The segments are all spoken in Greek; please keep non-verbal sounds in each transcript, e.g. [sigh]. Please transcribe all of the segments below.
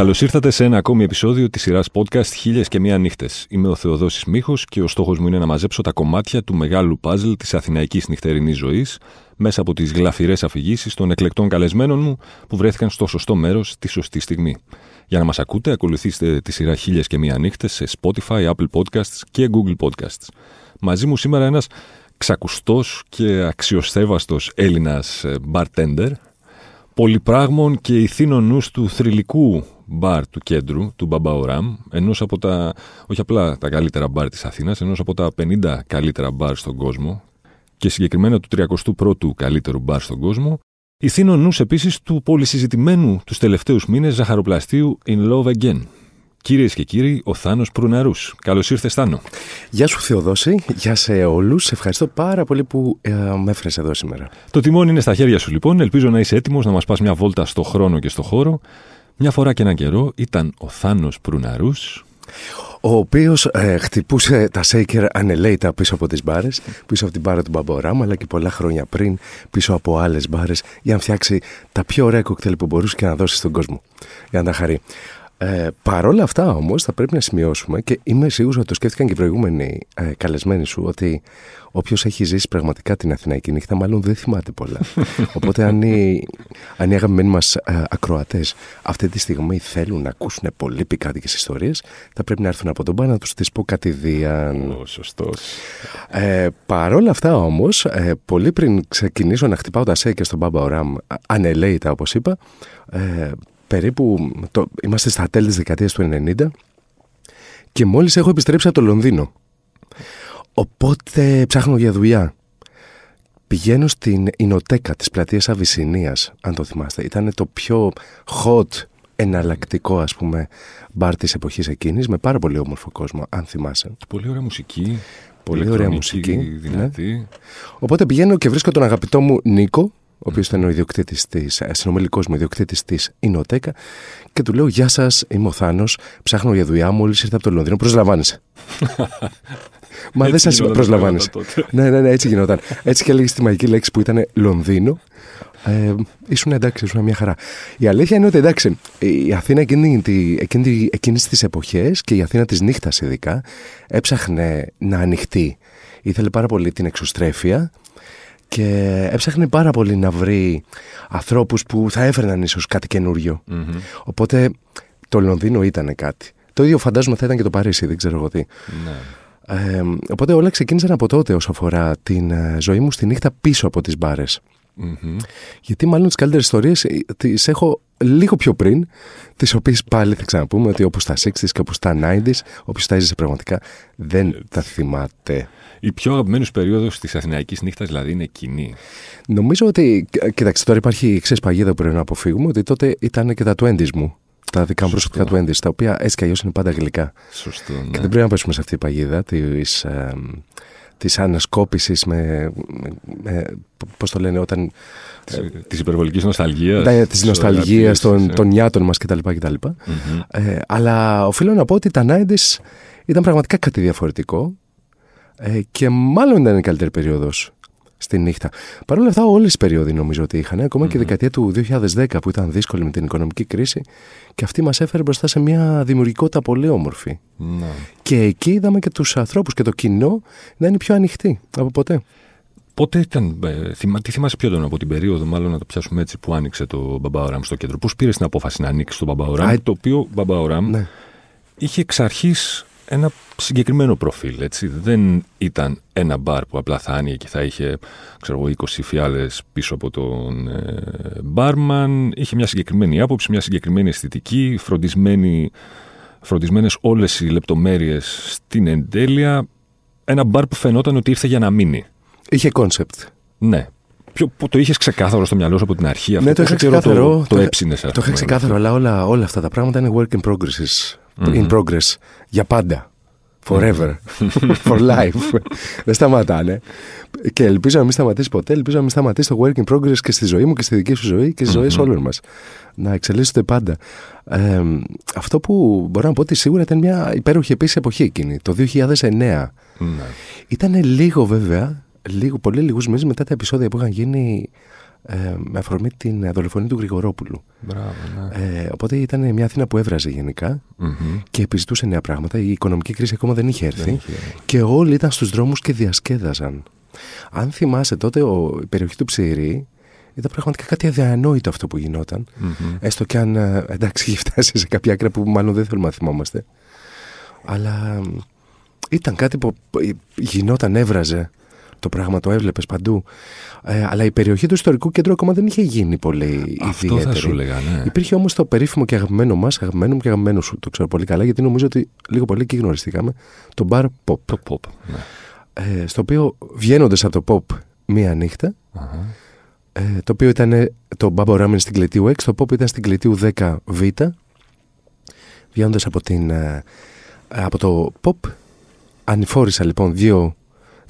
Καλώς ήρθατε σε ένα ακόμη επεισόδιο της σειράς podcast Χίλιες και Μία Νύχτες. Είμαι ο Θεοδόσης Μίχος και ο στόχος μου είναι να μαζέψω τα κομμάτια του μεγάλου παζλ της αθηναϊκής νυχτερινής ζωής μέσα από τις γλαφυρές αφηγήσεις των εκλεκτών καλεσμένων μου που βρέθηκαν στο σωστό μέρος τη σωστή στιγμή. Για να μας ακούτε, ακολουθήστε τη σειρά Χίλιες και Μία Νύχτες σε Spotify, Apple Podcasts και Google Podcasts. Μαζί μου σήμερα ένας ξακουστός και αξιοσέβαστο Έλληνας ε, bartender, πολυπράγμων και ηθήνων νους του θρηλυκού μπαρ του κέντρου, του Μπαμπαοράμ, ενός από τα, όχι απλά τα καλύτερα μπαρ της Αθήνας, ενός από τα 50 καλύτερα μπαρ στον κόσμο και συγκεκριμένα του 31ου καλύτερου μπαρ στον κόσμο, ηθήνων νους επίσης του πολυσυζητημένου τους τελευταίους μήνες ζαχαροπλαστείου In Love Again, Κυρίες και κύριοι, ο Θάνος Προυναρούς. Καλώς ήρθες, Θάνο. Γεια σου, Θεοδόση. Γεια σε όλους. Ευχαριστώ πάρα πολύ που ε, με έφερες εδώ σήμερα. Το τιμόνι είναι στα χέρια σου, λοιπόν. Ελπίζω να είσαι έτοιμος να μας πας μια βόλτα στο χρόνο και στο χώρο. Μια φορά και έναν καιρό ήταν ο Θάνος Προυναρούς. Ο οποίος ε, χτυπούσε τα σέικερ ανελέητα πίσω από τις μπάρες, πίσω από την μπάρα του Μπαμποράμα, αλλά και πολλά χρόνια πριν πίσω από άλλες μπάρες, για να φτιάξει τα πιο ωραία κοκτέλ που μπορούσε και να δώσει στον κόσμο. Για να τα χαρεί. Ε, Παρ' όλα αυτά όμως, θα πρέπει να σημειώσουμε και είμαι σίγουρος ότι το σκέφτηκαν και οι προηγούμενοι ε, καλεσμένοι σου ότι όποιος έχει ζήσει πραγματικά την Αθηναϊκή νύχτα, μάλλον δεν θυμάται πολλά. [laughs] Οπότε, αν οι, αν οι αγαπημένοι μας ε, ακροατές αυτή τη στιγμή θέλουν να ακούσουν πολύ πικάντικες ιστορίες, θα πρέπει να έρθουν από τον πάνω να τους τις πω κατηδίαν. Ο σωστός. Ε, Παρ' όλα αυτά όμως, ε, πολύ πριν ξεκινήσω να χτυπάω τα σέκια στον Μπάμπα Οράμ, ανελέητα όπως είπα, ε, περίπου, το, είμαστε στα τέλη της δεκαετίας του 90 και μόλις έχω επιστρέψει από το Λονδίνο. Οπότε ψάχνω για δουλειά. Πηγαίνω στην Ινοτέκα της πλατείας Αβυσσινίας, αν το θυμάστε. Ήταν το πιο hot εναλλακτικό ας πούμε μπαρ της εποχής εκείνης με πάρα πολύ όμορφο κόσμο αν θυμάσαι. Πολύ ωραία μουσική. Πολύ ωραία μουσική. Δυνατή. Ναι. Οπότε πηγαίνω και βρίσκω τον αγαπητό μου Νίκο ο οποίος ήταν ο ιδιοκτήτης της, ε, συνομιλικός μου ιδιοκτήτης της Ινοτέκα, και του λέω: Γεια σας, είμαι ο Θάνος. Ψάχνω για δουλειά. Μόλι ήρθα από το Λονδίνο. Προσλαμβάνεσαι. [laughs] Μα δεν σας προσλαμβάνει. ναι, ναι, ναι, έτσι γινόταν. Έτσι και έλεγες τη μαγική λέξη που ήταν Λονδίνο. Ε, ήσουν εντάξει, ήσουν μια χαρά. Η αλήθεια είναι ότι εντάξει, η Αθήνα εκείνη, εκείνη, εκείνες τις εποχές και η Αθήνα της νύχτας ειδικά έψαχνε να ανοιχτεί. Ήθελε πάρα πολύ την εξωστρέφεια και έψαχνε πάρα πολύ να βρει ανθρώπους που θα έφερναν ίσως κάτι Οπότε το Λονδίνο ήταν κάτι. Το ίδιο φαντάζομαι θα ήταν και το Παρίσι, δεν ξέρω εγώ τι. Ναι. Ε, οπότε όλα ξεκίνησαν από τότε όσο αφορά την ε, ζωή μου στη νύχτα πίσω από τις μπαρες Γιατί μάλλον τις καλύτερες ιστορίες ε, τις έχω λίγο πιο πριν, τις οποίες πάλι θα ξαναπούμε ότι όπως τα 60s και όπως τα 90s, όποιος τα έζησε πραγματικά δεν τα θυμάται. Η πιο αγαπημένη περίοδος της Αθηναϊκής νύχτας δηλαδή είναι κοινή. Νομίζω ότι. Κοιτάξτε, τώρα υπάρχει η εξή παγίδα που πρέπει να αποφύγουμε, ότι τότε ήταν και τα τουέντι μου. Τα δικά μου προσωπικά τουέντι, τα οποία έτσι κι αλλιώς είναι πάντα γλυκά. Σωστό. Ναι. Και δεν πρέπει να πέσουμε σε αυτή η παγίδα της ε, της ανασκόπησης με, με, πώς το λένε όταν... Της υπερβολικής νοσταλγίας. Ναι, της νοσταλγίας των, των νιάτων μας κτλ. κτλ. Ε, αλλά οφείλω να πω ότι τα 90s ήταν πραγματικά κάτι διαφορετικό ε, και μάλλον ήταν η καλύτερη περίοδος στη νύχτα. Παρ' όλα αυτά, όλες οι περίοδοι νομίζω ότι είχαν, ακόμα και η δεκαετία του 2010 που ήταν δύσκολη με την οικονομική κρίση, και αυτή μας έφερε μπροστά σε μια δημιουργικότητα πολύ όμορφη. Ναι. Και εκεί είδαμε και τους ανθρώπους και το κοινό να είναι πιο ανοιχτοί από ποτέ. Πότε ήταν, ε, θυμα, τι θυμάσαι πιο έντονα από την περίοδο, μάλλον να το πιάσουμε έτσι, που άνοιξε το Μπαμπαοράμ στο κέντρο. Πώς πήρες την απόφαση να ανοίξεις το Μπαμπαοράμ, το οποίο Μπαμπαοράμ ναι. είχε εξ αρχής ένα συγκεκριμένο προφίλ. Έτσι. Δεν ήταν ένα μπαρ που απλά θα άνοιγε και θα είχε ξέρω, 20 φιάλες πίσω από τον ε, μπάρμαν. Είχε μια συγκεκριμένη άποψη, μια συγκεκριμένη αισθητική, φροντισμένη, φροντισμένες όλες οι λεπτομέρειες στην εντέλεια. Ένα μπαρ που φαινόταν ότι ήρθε για να μείνει. Είχε κόνσεπτ. Ναι. Ποιο, το είχε ξεκάθαρο στο μυαλό σου από την αρχή αυτό. Ναι, το είχα ξεκάθαρο. Το, το, έψηνες. Το είχα ξεκάθαρο, αλλά όλα, όλα αυτά τα πράγματα είναι work in progress in progress για πάντα. Forever. [laughs] For life. Δεν σταματάνε. Και ελπίζω να μην σταματήσει ποτέ. Ελπίζω να μην σταματήσει το work in progress και στη ζωή μου και στη δική σου ζωή και στι ζωέ όλων μας. Να εξελίσσονται πάντα. Ε, αυτό που μπορώ να πω ότι σίγουρα ήταν μια υπέροχη επίσης εποχή εκείνη, το 2009. Ναι. Ήταν λίγο βέβαια, λίγο, πολύ λίγους μήνες μετά τα επεισόδια που είχαν γίνει ε, με αφορμή την δολοφονία του Γρηγορόπουλου. Μπράβο, ναι. Ε, οπότε ήταν μια Αθήνα που έβραζε γενικά Μμμ. και επιζητούσε νέα πράγματα. Η οικονομική κρίση ακόμα δεν είχε έρθει Δεν είχε. και όλοι ήταν στους δρόμους και διασκέδαζαν. Αν θυμάσαι τότε ο, η περιοχή του Ψηρή ήταν πραγματικά κάτι αδιανόητο αυτό που γινόταν. Μμμ. Έστω και αν ε, εντάξει έχει φτάσει σε κάποια άκρα που μάλλον δεν θέλουμε να θυμόμαστε. Αλλά μ, ήταν κάτι που ε, γινόταν, έβραζε το πράγμα, το έβλεπες παντού. Ε, αλλά η περιοχή του ιστορικού κέντρου ακόμα δεν είχε γίνει πολύ Αυτό ιδιαίτερη. θα σου έλεγα, ναι. Υπήρχε όμως το περίφημο και αγαπημένο μας, αγαπημένο μου και αγαπημένο σου, το ξέρω πολύ καλά, γιατί νομίζω ότι λίγο πολύ εκεί γνωριστήκαμε, το bar pop. Το pop. Ναι. Ε, στο οποίο βγαίνοντας από το pop μία νύχτα, Αχα. ε, το οποίο ήταν το Babo Ramen στην Κλετίου 6, το Pop ήταν στην Κλετίου 10Β. Βγαίνοντας από, την, ε, από το Pop, ανηφόρησα λοιπόν δύο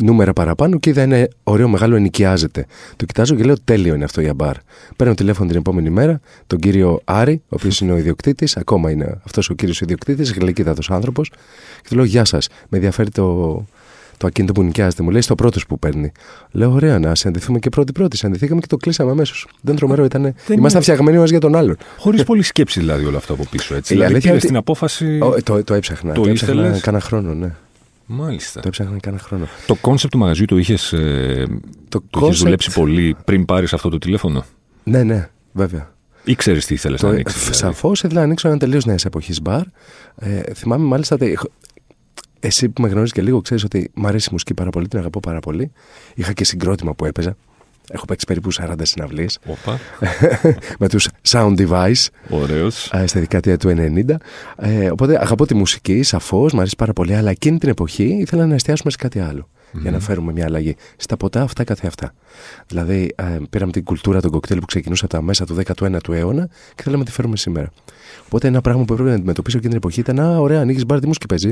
νούμερα παραπάνω και είδα ένα ωραίο μεγάλο ενοικιάζεται. Το κοιτάζω και λέω τέλειο είναι αυτό για μπαρ. Παίρνω τηλέφωνο την επόμενη μέρα, τον κύριο Άρη, ο οποίος είναι ο ιδιοκτήτης, ακόμα είναι αυτός ο κύριος ιδιοκτήτης, γλυκύτατος άνθρωπος. Και του λέω: Γεια σας, με ενδιαφέρει το, το ακίνητο που νοικιάζεται. Μου λέει: Στο πρώτος που παίρνει. Λέω: Ωραία, να συναντηθούμε και πρώτη-πρώτη. Συναντηθήκαμε και το κλείσαμε αμέσως. Δεν τρομερό ήταν. Ήμασταν είναι- φτιαγμένοι ο ένας για τον άλλον. Χωρίς πολύ σκέψη δηλαδή όλο αυτό από πίσω. Έτσι. Η δηλαδή αλήθεια πήρες ότι- την απόφαση. Ο, το, το έψαχνα. Το έψαχνα ήθελες; κάνα χρόνο, ναι. Μάλιστα. Το έψαχνα κάνα χρόνο. Το κόνσεπτ του μαγαζιού το είχες Το το είχες concept- δουλέψει πολύ πριν πάρεις αυτό το τηλέφωνο; Ναι, ναι, βέβαια. Ή ξέρεις τι ήθελε να ανοίξεις. Το, Σαφώς ήθελα να ανοίξω ένα τελείως νέας εποχής μπαρ. Ε, θυμάμαι μάλιστα ότι. έχω- Εσύ που με γνωρίζεις και λίγο, ξέρεις ότι μου αρέσει η μουσική πάρα πολύ, την αγαπώ πάρα πολύ. Είχα και συγκρότημα που έπαιζα. Έχω παίξει περίπου 40 συναυλίες Όπα. [laughs] με τους Sound Device Ωραίος. ε, στη δεκαετία του 90. Ε, οπότε αγαπώ τη μουσική, σαφώς, μου αρέσει πάρα πολύ, αλλά εκείνη την εποχή ήθελα να εστιάσουμε σε κάτι άλλο. Για να φέρουμε μια αλλαγή. Στα ποτά αυτά καθεαυτά. Δηλαδή, ε, πήραμε την κουλτούρα των κοκτέιλ που ξεκινούσε από τα μέσα του 19ου αιώνα και θέλαμε να τη φέρουμε σήμερα. Οπότε ένα πράγμα που έπρεπε να αντιμετωπίσω εκείνη την εποχή ήταν Α, ωραία, ανοίγεις μπαρ, τι μουσική παίζει.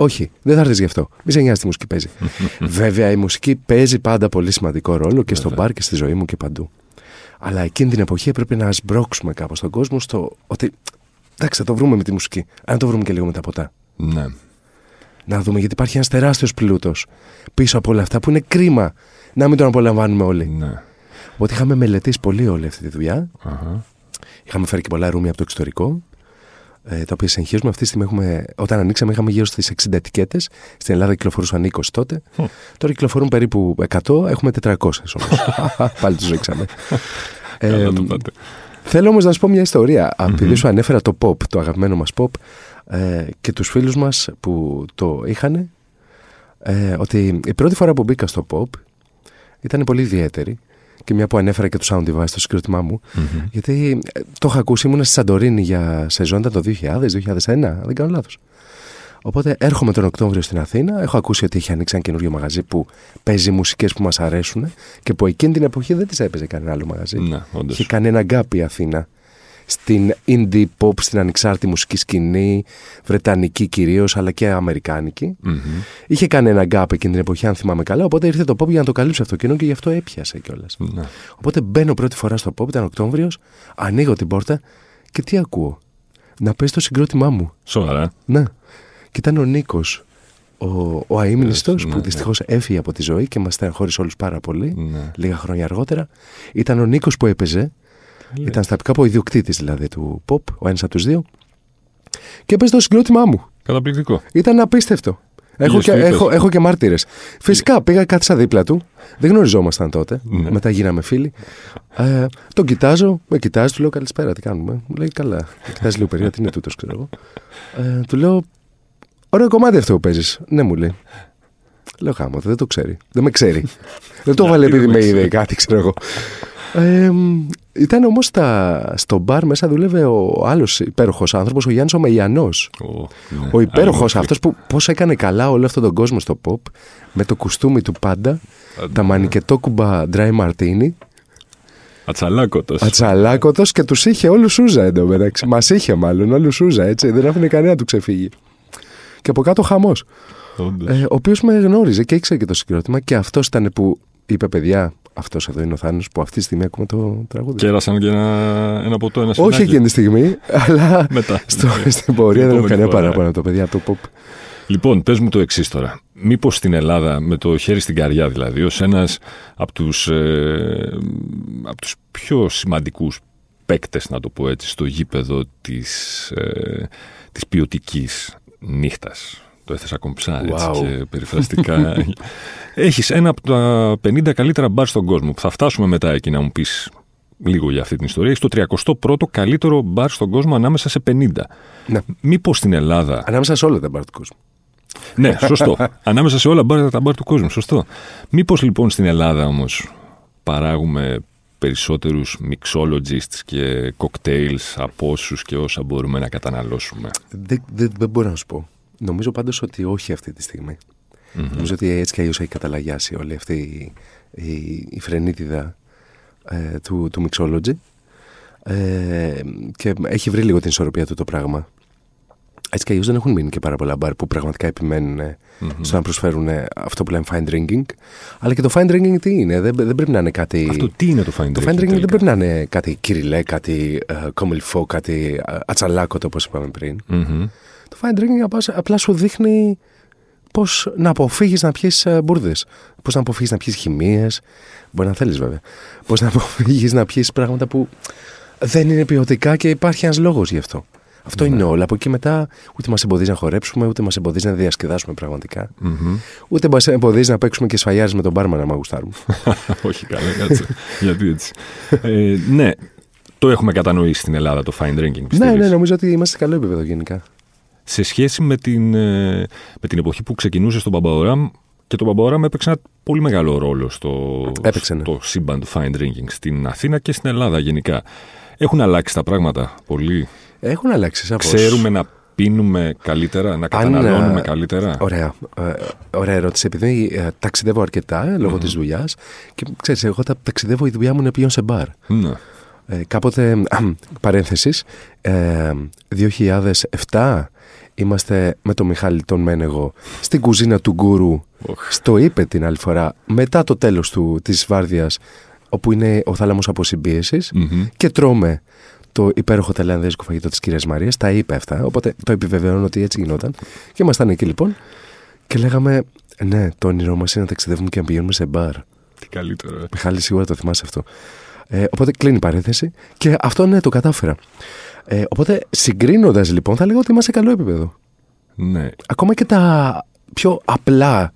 Όχι, δεν θα έρθεις γι' αυτό. Μη σε νοιάζει τι μουσική παίζει. [laughs] Βέβαια, η μουσική παίζει πάντα πολύ σημαντικό ρόλο και στο Βέβαια. μπαρ και στη ζωή μου και παντού. Αλλά εκείνη την εποχή έπρεπε να σμπρώξουμε κάπως τον κόσμο στο ότι. Εντάξει, θα το βρούμε με τη μουσική. Αν το βρούμε και λίγο με τα ποτά. Ναι. Να δούμε γιατί υπάρχει ένας τεράστιος πλούτος πίσω από όλα αυτά που είναι κρίμα να μην τον απολαμβάνουμε όλοι. ναι. Οπότε είχαμε μελετήσει πολύ όλη αυτή τη δουλειά. Αχα. Είχαμε φέρει και πολλά ρούμια από το εξωτερικό. Ε, τα οποία συγχύζουμε. Αυτή τη στιγμή έχουμε, όταν ανοίξαμε, είχαμε γύρω στις 60 ετικέτες. Στην Ελλάδα κυκλοφορούσαν 20 τότε. Χμ. Τώρα κυκλοφορούν περίπου 100. Έχουμε 400 όμως. [laughs] Πάλι τους ρίξαμε. [laughs] Καλά Ε, το πάτε. Θέλω όμως να σου πω μια ιστορία. Επειδή σου ανέφερα το pop, το αγαπημένο μας pop, ε, και τους φίλους μας που το είχαν, ε, ότι η πρώτη φορά που μπήκα στο pop ήταν πολύ ιδιαίτερη. Και μια που ανέφερα και το sound device στο συγκρότημά μου, Μμμ. γιατί ε, το είχα ακούσει, ήμουν στη Σαντορίνη για σεζόν ήταν το 2000-2001, δεν κάνω λάθος. Οπότε έρχομαι τον Οκτώβριο στην Αθήνα. Έχω ακούσει ότι έχει ανοίξει ένα καινούριο μαγαζί που παίζει μουσικές που μας αρέσουν και που εκείνη την εποχή δεν τις έπαιζε κανένα άλλο μαγαζί. Ναι, όντως. Είχε κάνει ένα gap η Αθήνα στην indie pop, στην ανεξάρτητη μουσική σκηνή, βρετανική κυρίως, αλλά και αμερικάνικη. Είχε κάνει ένα gap εκείνη την εποχή, αν θυμάμαι καλά. Οπότε ήρθε το pop για να το καλύψει αυτό το κοινό και γι' αυτό έπιασε κιόλας. Ναι. Οπότε μπαίνω πρώτη φορά στο pop, ήταν Οκτώβριος, ανοίγω την πόρτα και τι ακούω; Να παίζει το συγκρότημά μου. Σοβαρά. Ναι. Και ήταν ο Νίκος, ο, ο αείμνηστος, ναι, που ναι. δυστυχώς έφυγε από τη ζωή και μας στεναχώρησε όλους πάρα πολύ. Ναι. Λίγα χρόνια αργότερα. Ήταν ο Νίκος που έπαιζε. Ήταν στα κάπου ο ιδιοκτήτης δηλαδή του pop, ο ένας από τους δύο. Και έπαιζε το συγκρότημά μου. Καταπληκτικό. Ήταν απίστευτο. Έχω Πήγες, και, το είπες. έχω, έχω και μάρτυρες. Φυσικά πήγα κάθισα δίπλα του. Δεν γνωριζόμασταν τότε. Ναι. Μετά γίναμε φίλοι. Ε, τον κοιτάζω, με κοιτάζει, του λέω καλησπέρα, τι κάνουμε; Μου λέει καλά. Με κοιτάζει λίγο περίεργα, τι είναι τούτος, ξέρω εγώ. Ε, του λέω, ωραίο κομμάτι αυτό που παίζεις. Ναι, μου λέει. Λέω χάμω, δεν το ξέρει. Δεν με ξέρει. [laughs] δεν το έβαλε επειδή δεν με με είδε ξέρει. κάτι, ξέρω εγώ. Ε, ήταν όμως στο μπαρ μέσα δούλευε ο άλλος υπέροχος άνθρωπος, ο Γιάννης ο Μεϊανός. Ο, ναι. Ο υπέροχος Άλλη αυτός που πώς έκανε καλά όλο αυτόν τον κόσμο στο pop με το κουστούμι του πάντα, Πάντα, τα ναι. μανικετόκουμπα dry martini, Ατσαλάκωτος. ατσαλάκωτος και τους είχε όλους σούζα εντωμεταξύ. Μας είχε μάλλον όλους σούζα έτσι, δεν άφηνε κανένα να του ξεφύγει. Και από κάτω χαμός. Όντως. Ε, ο οποίος με γνώριζε και ήξερε και το συγκρότημα και αυτός ήταν που είπε: Παιδιά, αυτός εδώ είναι ο Θάνος που αυτή τη στιγμή ακούμε το τραγούδι. Κέρασαν και ένα, ένα ποτό, ένα Όχι σφινάκι. εκείνη τη στιγμή, αλλά Μετά. στο, στην πορεία δεν έχω επόμενη κανένα φορά. παράπονο το παιδιά από το pop. Λοιπόν, πες μου το εξής τώρα. Μήπως στην Ελλάδα, με το χέρι στην καρδιά δηλαδή, ως ένας από τους, ε, από τους πιο σημαντικούς παίκτες, να το πω έτσι, στο γήπεδο της, ε, της ποιοτικής νύχτας. Το έθεσα κομψά έτσι, Wow. και περιφραστικά. [laughs] Έχεις ένα από τα 50 καλύτερα μπαρ στον κόσμο που θα φτάσουμε μετά εκεί να μου πεις λίγο για αυτή την ιστορία. Έχεις το 31ο καλύτερο μπαρ στον κόσμο ανάμεσα σε 50. Ναι. Μήπως στην Ελλάδα Ανάμεσα σε όλα τα μπαρ του κόσμου. ναι, σωστό. Ανάμεσα σε όλα μπαρ, τα μπαρ του κόσμου. Σωστό. Μήπως λοιπόν στην Ελλάδα όμως παράγουμε περισσότερους mixologists και cocktails από όσους και όσα μπορούμε να καταναλώσουμε; Δεν, δεν, δεν μπορώ να σου πω. Νομίζω πάντως ότι όχι αυτή τη στιγμη Νομίζω ότι έτσι κι αλλιώς έχει καταλαγιάσει όλη αυτή η, η, η φρενίτιδα ε, του, του mixology. Ε, και έχει βρει λίγο την ισορροπία του το πράγμα. Έτσι κι αλλιώς δεν έχουν μείνει και πάρα πολλά μπαρ που πραγματικά επιμένουν ε, στο να προσφέρουν ε, αυτό που λέμε fine drinking. Αλλά και το fine drinking τι είναι, δεν, δεν πρέπει να είναι κάτι. Αυτό τι είναι το fine Το drinking. fine drinking τελικά; δεν πρέπει να είναι κάτι κυριλέ, κάτι κομιλφό, κάτι ε, ατσαλάκωτο όπως είπαμε πριν. Μμμ. Το fine drinking απλά, απλά σου δείχνει πώς να αποφύγεις να πιεις μπουρδες. Πώς να αποφύγεις να πιεις χημίες. Μπορεί να θέλεις βέβαια. Πώς να [laughs] αποφύγεις να πιεις πράγματα που δεν είναι ποιοτικά και υπάρχει ένας λόγος γι' αυτό. Αυτό είναι όλα. Από εκεί μετά ούτε μας εμποδίζει να χορέψουμε, ούτε μας εμποδίζει να διασκεδάσουμε πραγματικά. Μμμ. Ούτε μας εμποδίζει να παίξουμε και σφαλιάρι με τον μπάρμαν, άμα γουστάρουμε. [laughs] Όχι καλά, κάτσε. Γιατί έτσι. Ε, ναι, το έχουμε κατανοήσει στην Ελλάδα το fine drinking, ναι, πιστεύεις. ναι, νομίζω ότι είμαστε σε καλό επίπεδο γενικά. Σε σχέση με την, ε, με την εποχή που ξεκινούσε στον Μπαμπαοράμ και το Μπαμπαοράμ έπαιξε ένα πολύ μεγάλο ρόλο στο, Έπαιξε, ναι. στο σύμπαν του fine drinking στην Αθήνα και στην Ελλάδα γενικά. Έχουν αλλάξει τα πράγματα πολύ; Έχουν αλλάξει σαφώς. Ξέρουμε να πίνουμε καλύτερα, να Αν, καταναλώνουμε ε, καλύτερα; Ωραία. Ε, ωραία ερώτηση. Επειδή ε, ταξιδεύω αρκετά ε, λόγω της δουλειάς και ξέρεις, εγώ τα ταξιδεύω, η δουλειά μου είναι πίον σε μπαρ. Ναι. Ε, κάποτε, [clears throat] παρένθεσης, ε, 2007 είμαστε με τον Μιχάλη τον Μένεγο στην κουζίνα του Γκούρου Οχ. στο είπε την άλλη φορά μετά το τέλος του, της βάρδιας όπου είναι ο θάλαμος αποσυμπίεσης Μμμ. και τρώμε το υπέροχο ταϊλανδέζικο φαγητό της κυρίας Μαρίας τα είπε αυτά, οπότε το επιβεβαιώνω ότι έτσι γινόταν και ήμασταν εκεί λοιπόν και λέγαμε ναι το όνειρό μας είναι να ταξιδεύουμε και να πηγαίνουμε σε μπαρ Τι καλύτερο. ε. Μιχάλη, σίγουρα το θυμάσαι αυτό. Ε, οπότε κλείνει η παρένθεση. Και αυτό ναι, το κατάφερα. Ε, οπότε συγκρίνοντας λοιπόν, θα λέγω ότι είμαστε σε καλό επίπεδο. Ναι. Ακόμα και τα πιο απλά,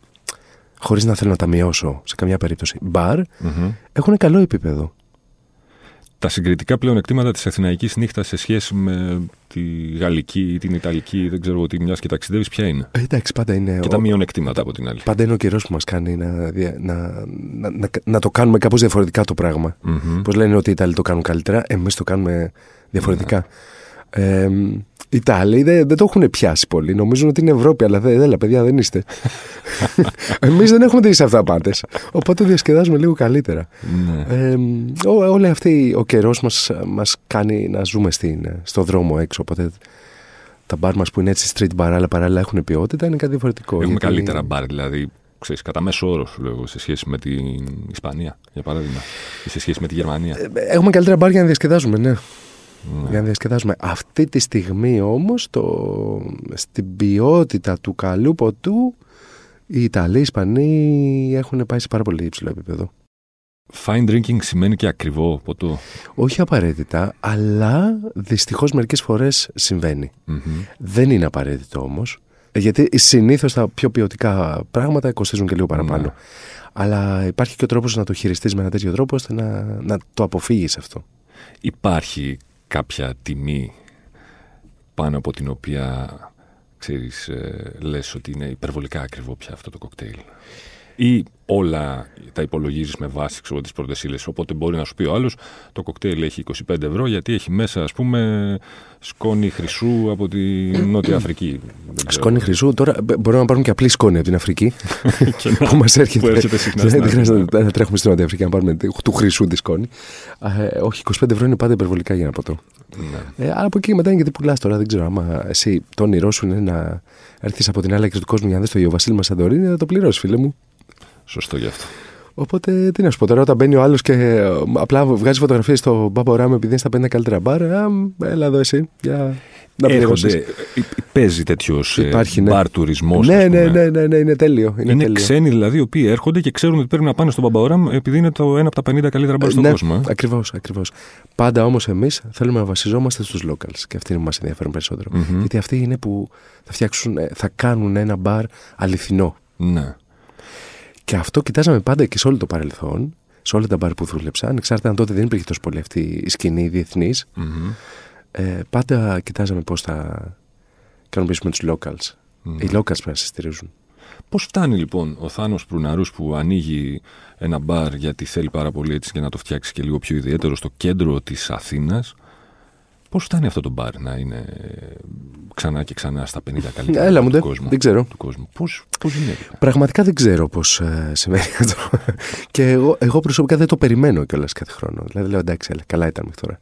χωρίς να θέλω να τα μειώσω σε καμιά περίπτωση, μπαρ, Μμμ. έχουν καλό επίπεδο. Τα συγκριτικά πλεονεκτήματα της Αθηναϊκής νύχτας σε σχέση με τη Γαλλική ή την Ιταλική, δεν ξέρω τι μιας και ταξιδεύεις, ποια είναι; Ε, εντάξει, πάντα είναι. Και ο- τα μειονεκτήματα από την άλλη. Πάντα είναι ο καιρός που μας κάνει να, δια- να, να, να, να το κάνουμε κάπως διαφορετικά το πράγμα. Μμμ. Πώς λένε ότι οι Ιταλοί το κάνουν καλύτερα, εμείς το κάνουμε διαφορετικά. Ε, οι Ιταλοί δεν, δεν το έχουν πιάσει πολύ. Νομίζουν ότι είναι Ευρώπη, αλλά δεν, έλα, παιδιά, δεν είστε. [laughs] Εμείς δεν έχουμε δει σε αυτά πάντες. Οπότε διασκεδάζουμε λίγο καλύτερα. Ναι. Ε, ό, όλη αυτή ο καιρός μας, μας κάνει να ζούμε στην, στο δρόμο έξω. Οπότε τα μπαρ μας που είναι έτσι street bar, αλλά παράλληλα έχουν ποιότητα, είναι κάτι διαφορετικό. Έχουμε γιατί- καλύτερα μπαρ, δηλαδή, ξέρεις, κατά μέσο όρο σου λέω, εγώ, σε σχέση με την Ισπανία, για παράδειγμα, ή σε σχέση με τη Γερμανία. Ε, Έχουμε καλύτερα μπαρ για να διασκεδάζουμε, ναι. Ναι. Για να διασκεδάζουμε. Αυτή τη στιγμή όμως το, στην ποιότητα του καλού ποτού οι Ιταλοί, οι Ισπανοί έχουν πάει σε πάρα πολύ υψηλό επίπεδο. Fine drinking σημαίνει και ακριβό ποτό. Όχι απαραίτητα, αλλά δυστυχώς μερικές φορές συμβαίνει. Μμμ. Δεν είναι απαραίτητο όμως, γιατί συνήθως τα πιο ποιοτικά πράγματα κοστίζουν και λίγο παραπάνω. Ναι. Αλλά υπάρχει και ο τρόπος να το χειριστείς με ένα τέτοιο τρόπο ώστε να, να το αποφύγεις αυτό. Υπάρχει κάποια τιμή πάνω από την οποία ξέρεις, ε, λες ότι είναι υπερβολικά ακριβό πια αυτό το κοκτέιλ. Ή όλα τα υπολογίζεις με βάση ξέρω, τις πρώτες ύλες. Οπότε μπορεί να σου πει ο άλλος το κοκτέιλ έχει 25 ευρώ γιατί έχει μέσα ας πούμε σκόνη χρυσού από τη Νότια Αφρική. Δεν ξέρω. Σκόνη χρυσού, τώρα μπ- μπορούμε να πάρουμε και απλή σκόνη από την Αφρική. [laughs] Και να- που μας έρχεται. που έρχεται συχνά Δεν στην [laughs] δεν χρειάζεται Αθήνα. να- να τρέχουμε στην Νότια Αφρική να πάρουμε του χρυσού τη σκόνη. Ε, όχι, 25 ευρώ είναι πάντα υπερβολικά για ένα ποτό. Ναι. Ε, αλλά από εκεί και μετά είναι γιατί πουλάς τώρα. Δεν ξέρω άμα εσύ το όνειρό σου είναι να έρθεις από την άλλη άκρη του κόσμου για να δεις το Ιωβασίλη Μασαντορίνη, θα το πληρώσεις, φίλε μου. Σωστό γι' αυτό. Οπότε τι να σου πω τώρα, όταν μπαίνει ο άλλος και ε, απλά βγάζει φωτογραφίες στο Μπάμπο Ράμ επειδή είναι στα 50 καλύτερα μπαρ, α, μ, έλα εδώ εσύ. Για... να Έρχονται, πληρώσεις. ε, παίζει τέτοιος Υπάρχει, ναι. μπαρ τουρισμός. Ναι, ναι, ναι, ναι, ναι, είναι τέλειο. Είναι, Είναι τέλειο. ξένοι δηλαδή οι οποίοι έρχονται και ξέρουν ότι πρέπει να πάνε στον Μπαμπαόραμ επειδή είναι το ένα από τα 50 καλύτερα μπαρ στον ναι, κόσμο. ε. Ακριβώς, ακριβώς. Πάντα όμως εμείς θέλουμε να βασιζόμαστε στους locals και αυτοί μας ενδιαφέρουν περισσότερο. Μμμ. Γιατί αυτοί είναι που θα φτιάξουν, ε, θα κάνουν ένα μπαρ αληθινό. Ναι. Και αυτό κοιτάζαμε πάντα και σε όλο το παρελθόν, σε όλα τα μπαρ που δούλεψα, ανεξάρτητα αν τότε δεν υπήρχε τόσο πολύ αυτή η σκηνή διεθνής. Μμμ. Ε, πάντα κοιτάζαμε πώς θα ικανοποιήσουμε τους locals. Ναι. Οι locals πρέπει να σε στηρίζουν. Πώς φτάνει λοιπόν ο Θάνος Προυναρούς που ανοίγει ένα μπαρ γιατί θέλει πάρα πολύ έτσι και να το φτιάξει και λίγο πιο ιδιαίτερο στο κέντρο της Αθήνας. Πώς φτάνει αυτό το μπαρ να είναι ε, ξανά και ξανά στα 50 καλύτερα Έλα μου, του ντε, κόσμου. δεν ξέρω. Του κόσμου. Πώς, πώς γίνεται. Πραγματικά δεν ξέρω πώς ε, συμβαίνει [laughs] αυτό. και εγώ, εγώ προσωπικά δεν το περιμένω κιόλας κάθε χρόνο. Δηλαδή λέω εντάξει, έλα, καλά ήταν μέχρι τώρα.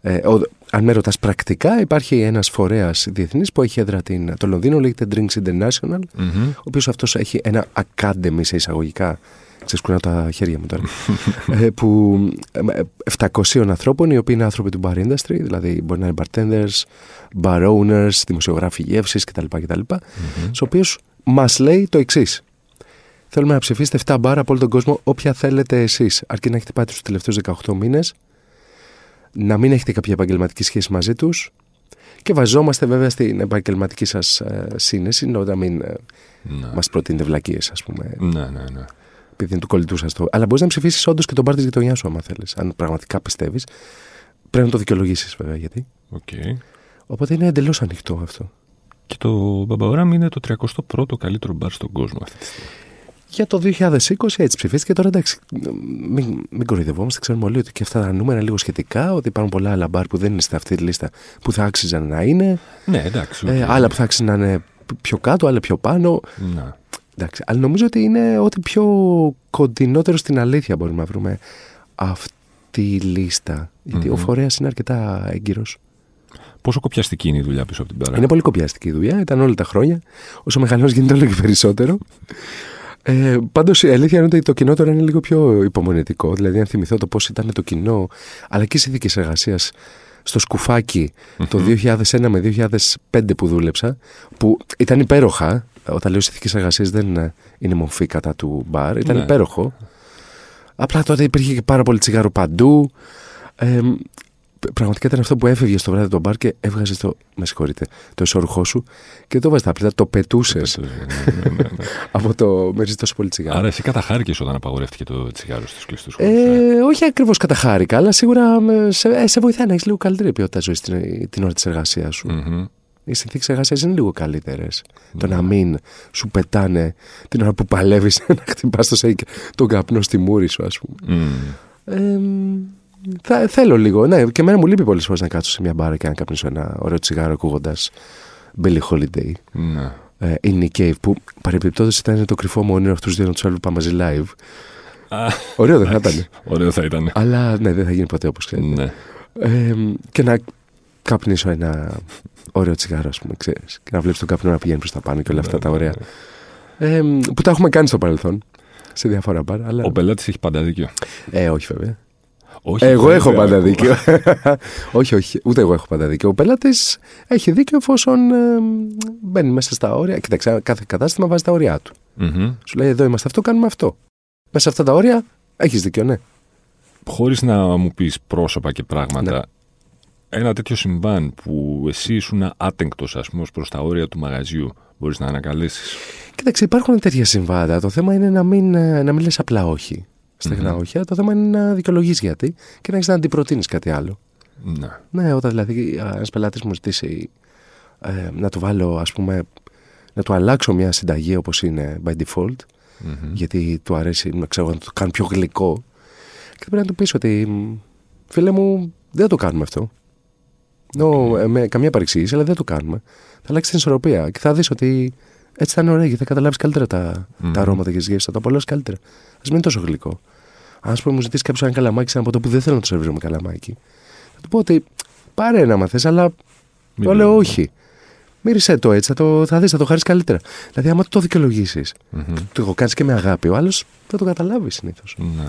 Ε, ο, αν με ρωτάς πρακτικά, υπάρχει ένας φορέας διεθνής που έχει έδρα την, το Λονδίνο, λέγεται Drinks International, Μμμ. ο οποίος αυτός έχει ένα academy σε εισαγωγικά. Ξεσκουνάω τα χέρια μου τώρα. ε, που ε, 700 ανθρώπων, οι οποίοι είναι άνθρωποι του bar industry, δηλαδή μπορεί να είναι bartenders, bar owners, δημοσιογράφοι γεύσης κτλ. κτλ Μμμ. στους οποίους μας λέει το εξής. Θέλουμε να ψηφίσετε 7 μπάρα από όλο τον κόσμο, όποια θέλετε εσείς. Αρκεί να έχετε πάει τους τελευταίους 18 μήνες, να μην έχετε κάποια επαγγελματική σχέση μαζί τους και βαζόμαστε βέβαια στην επαγγελματική σας σύνεση, να μην ε, Ναι. μας προτείνετε βλακίες, ας πούμε, ναι, ναι, ναι. Επειδή είναι του κολλητού σας το. Αλλά μπορείς να ψηφίσεις όντως και τον μπαρ της γειτονιάς σου, άμα θέλεις. Αν πραγματικά πιστεύεις. Πρέπει να το δικαιολογήσεις, βέβαια, γιατί. ΟΚ. Οπότε είναι εντελώς ανοιχτό αυτό. Και το Baba Au Rum είναι το 31ο καλύτερο μπαρ στον κόσμο αυτή τη στιγμή. Για το 2020 έτσι ψηφίστηκε. Τώρα εντάξει, μην, μην κοροϊδευόμαστε. Ξέρουμε όλοι ότι και αυτά τα νούμερα είναι λίγο σχετικά. Ότι υπάρχουν πολλά άλλα μπαρ που δεν είναι σε αυτή τη λίστα που θα άξιζαν να είναι. Ναι, εντάξει. ΟΚ. Ε, άλλα που θα άξιζαν να είναι πιο κάτω, άλλα πιο πάνω. Να. Εντάξει, αλλά νομίζω ότι είναι ό,τι πιο κοντινότερο στην αλήθεια μπορούμε να βρούμε αυτή η λίστα. Γιατί ο Μμμ. φορέας είναι αρκετά έγκυρος. Πόσο κοπιαστική είναι η δουλειά πίσω από την μπάρα. Είναι πολύ κοπιαστική η δουλειά, ήταν όλα τα χρόνια. Όσο μεγαλώνει γίνεται όλο και περισσότερο. Ε, Πάντως η αλήθεια είναι ότι το κοινό τώρα είναι λίγο πιο υπομονετικό. Δηλαδή, αν θυμηθώ το πώς ήταν το κοινό, αλλά και οι συνθήκε εργασίας στο σκουφάκι το 2001 με 2005 που δούλεψα, που ήταν υπέροχα. Όταν λέω συνθήκε εργασίας δεν είναι- είναι μορφή κατά του μπαρ, ήταν Ναι. υπέροχο. Απλά τότε υπήρχε και πάρα πολύ τσιγάρο παντού. Ε, πραγματικά ήταν αυτό που έφευγε στο βράδυ από τον μπαρ και έβγαζες το. Με συγχωρείτε, το ισόρουχό σου και το βάζεις τα πλήτα, το πετούσες Ναι, ναι, ναι, ναι. από το. Με τόσο πολύ τσιγάρο. Άρα εσύ καταχάρηκε όταν απαγορεύτηκε το τσιγάρο στους κλειστούς χώρους. Ε, όχι ακριβώς καταχάρηκα, αλλά σίγουρα με- σε, ε, σε βοηθάει να έχεις λίγο καλύτερη ποιότητα ζωής την, την ώρα της εργασίας σου. Οι συνθήκες εργασία είναι λίγο καλύτερες. Το Ναι. να μην σου πετάνε την ώρα που παλεύεις [laughs] να χτυπάς το σέικ τον καπνό στη μούρη σου, ας πούμε. Ε, θα, θέλω λίγο. Ναι, και εμένα μου λείπει πολλές φορές να κάτσω σε μια μπάρα και να καπνίσω ένα ωραίο τσιγάρο ακούγοντας Billie Holiday. Ναι. Ε, in Nick Cave, που παρεμπιπτόντως ήταν το κρυφό μου όνειρο αυτούς του δύο να τους έβλεπα μαζί live. Α, Ωραίο δεν θα ήταν. [laughs] Ωραίο θα ήταν. Αλλά ναι, δεν θα γίνει ποτέ όπως ξέρετε. Ναι. Ε, και να καπνίσω ένα ωραίο τσιγάρο, ας πούμε, ξέρεις, και να βλέπεις τον καπνό να πηγαίνει προς τα πάνω και όλα αυτά τα ωραία. Ε, που τα έχουμε κάνει στο παρελθόν. Σε διάφορα μπαρ. Αλλά... Ο πελάτη έχει πάντα δίκιο. Ε, όχι βέβαια. Όχι, Εγώ βέβαια. έχω πάντα δίκιο. [laughs] όχι, όχι. Ούτε εγώ έχω πάντα δίκιο. Ο πελάτη έχει δίκιο εφόσον ε, μπαίνει μέσα στα όρια. Κοίταξε, κάθε κατάστημα βάζει τα όρια του. Μμμ. Σου λέει εδώ είμαστε αυτό, κάνουμε αυτό. Μέσα σε αυτά τα όρια έχεις δίκιο, ναι. Χωρίς να μου πεις πρόσωπα και πράγματα, Ναι. Ένα τέτοιο συμβάν που εσύ ήσουν άτεγκτος, ας πούμε, ως προς τα όρια του μαγαζιού, μπορείς να ανακαλέσεις. Κοίταξε, υπάρχουν τέτοια συμβάντα. Το θέμα είναι να μην, ε, να μην λες απλά όχι. Στεγνά Μμμ. όχι. αλλά Το θέμα είναι να δικαιολογείς γιατί και να έχεις να αντιπροτείνεις κάτι άλλο. Ναι. Ναι, όταν δηλαδή ένας πελάτης μου ζητήσει ε, να του βάλω, ας πούμε, να του αλλάξω μια συνταγή όπως είναι by default, Μμμ. γιατί του αρέσει να ξέρω να το κάνω πιο γλυκό. Και πρέπει να του πεις ότι μ, φίλε μου, δεν το κάνουμε αυτό. No, ε, με καμία παρεξήγηση, αλλά δεν το κάνουμε. Θα αλλάξει την ισορροπία και θα δεις ότι έτσι θα είναι ωραία και θα καταλάβεις καλύτερα τα, Μμμ. τα αρώματα και τις γεύσεις. Θα το απολαύσεις καλύτερα. Α μην είναι τόσο γλυκό. Αν σου πούμε, μου ζητήσει κάποιος ένα καλαμάκι σε ένα ποτό που δεν θέλω να το σερβίρω με καλαμάκι, θα του πω ότι πάρε ένα μα θες, αλλά Μην το λέω λέω. όχι. Μύρισε το έτσι, θα, το, θα δεις, θα το χαρίσεις καλύτερα. Δηλαδή, άμα το δικαιολογήσεις, Μμμ. το κάνει και με αγάπη, ο άλλος θα το καταλάβει συνήθως. Ναι.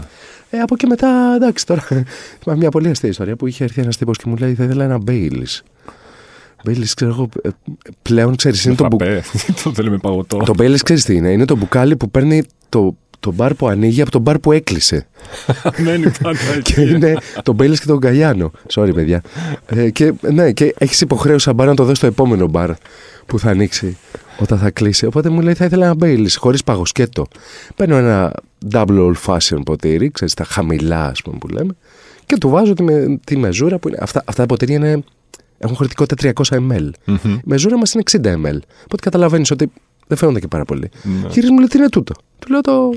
Ε, από εκεί μετά, εντάξει, τώρα. [laughs] Θυμάμαι μια πολύ αστεία ιστορία που είχε έρθει ένας τύπος και μου λέει: Θα ήθελα ένα Baileys. Baileys, ξέρω εγώ, ε, πλέον ξέρεις, είναι το, μπου... [laughs] το θέλουμε παγωτό. το Baileys, ξέρεις τι είναι. Είναι το μπουκάλι που παίρνει το, το μπαρ που ανοίγει από τον μπαρ που έκλεισε. [laughs] Μένει πάντα [laughs] και εκεί. είναι το Baileys και το Galliano. Sorry, παιδιά. Ε, και, ναι, και έχεις υποχρέωση σαν μπαρ να το δώσει στο επόμενο μπαρ που θα ανοίξει όταν θα κλείσει. Οπότε μου λέει θα ήθελα ένα Μπέιλι χωρίς παγοσκέτο. Παίρνω ένα double old fashion ποτήρι, ξέρεις τα χαμηλά, ας πούμε που λέμε, και του βάζω τη, με, τη μεζούρα που είναι. Αυτά, αυτά τα ποτήρια είναι, έχουν χωρητικότητα 300 ml. Μμμ. Η μεζούρα μας είναι 60 ml. Οπότε καταλαβαίνεις ότι δεν φαίνονται και πάρα πολύ. Ναι. Γυρίζει μου λέει τι είναι τούτο; Του λέω το.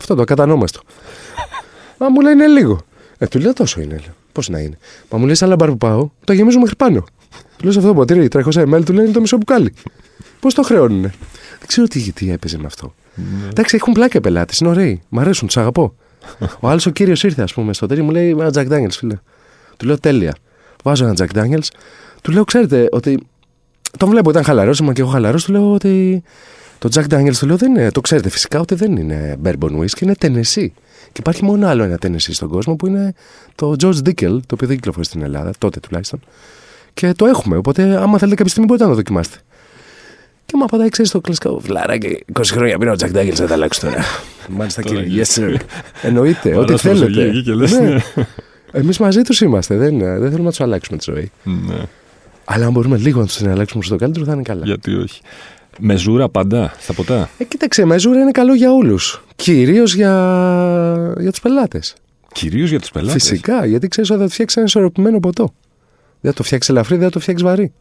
Αυτό το ακατανόμαστο. Μα μου λέει είναι λίγο. Ε, του λέω τόσο είναι. Πώς να είναι. Μα μου λέει σε άλλα μπαρ που πάω, το γεμίζω μέχρι πάνω. Του λέω σε αυτό το ποτήρι 300 ml, του λέει είναι το μισό μπουκάλι. Πώς το χρεώνουνε; Δεν ξέρω τι, τι έπαιζε με αυτό. Ναι. Εντάξει, έχουν πλάκα οι πελάτες, είναι ωραίοι. Μ' αρέσουν, τους αγαπώ. Ο άλλος ο κύριος ήρθε, ας πούμε, στο τέλει, μου λέει ένα Jack Daniels, φίλε. Του λέω τέλεια. Βάζω ένα Jack Daniels. Του λέω, ξέρετε, ότι. Τον βλέπω, ήταν χαλαρός, είμαι και εγώ χαλαρός. Του λέω ότι. Το Jack Daniels του λέω δεν είναι. Το ξέρετε φυσικά ότι δεν είναι bourbon whisky, είναι Tennessee. Και υπάρχει μόνο άλλο ένα Tennessee στον κόσμο που είναι το George Dickel, το οποίο δεν κυκλοφορεί στην Ελλάδα, τότε τουλάχιστον. Και το έχουμε. Οπότε, άμα θέλετε κάποια στιγμή, μπορείτε να το δοκιμάσετε. Και μου απαντάει, ξέρεις το κλασικό. Βλαράκι, 20 χρόνια πήρε ο Jack Daniels, θα τα αλλάξω τώρα. [laughs] Μάλιστα, Τώρα, κύριε. Yes, sir. [laughs] Εννοείται, ό,τι Βαράς προσοχή θέλετε. εκεί και λες, Ναι. ναι. [laughs] Εμείς μαζί τους είμαστε. Δεν, δεν θέλουμε να τους αλλάξουμε τη ζωή. Ναι. Αλλά αν μπορούμε λίγο να τους την αλλάξουμε προ το καλύτερο, θα είναι καλά. Γιατί όχι. Μεζούρα παντά στα ποτά. Ε, κοίταξε, η μεζούρα είναι καλό για όλους. Κυρίως για, για τους πελάτες. Κυρίως για τους πελάτες. Φυσικά, γιατί ξέρεις ότι θα του φτιάξεις ένα ισορροπημένο ποτό. Δεν θα το φτιάξεις ελαφρύ, δεν θα το φτιάξεις βαρύ.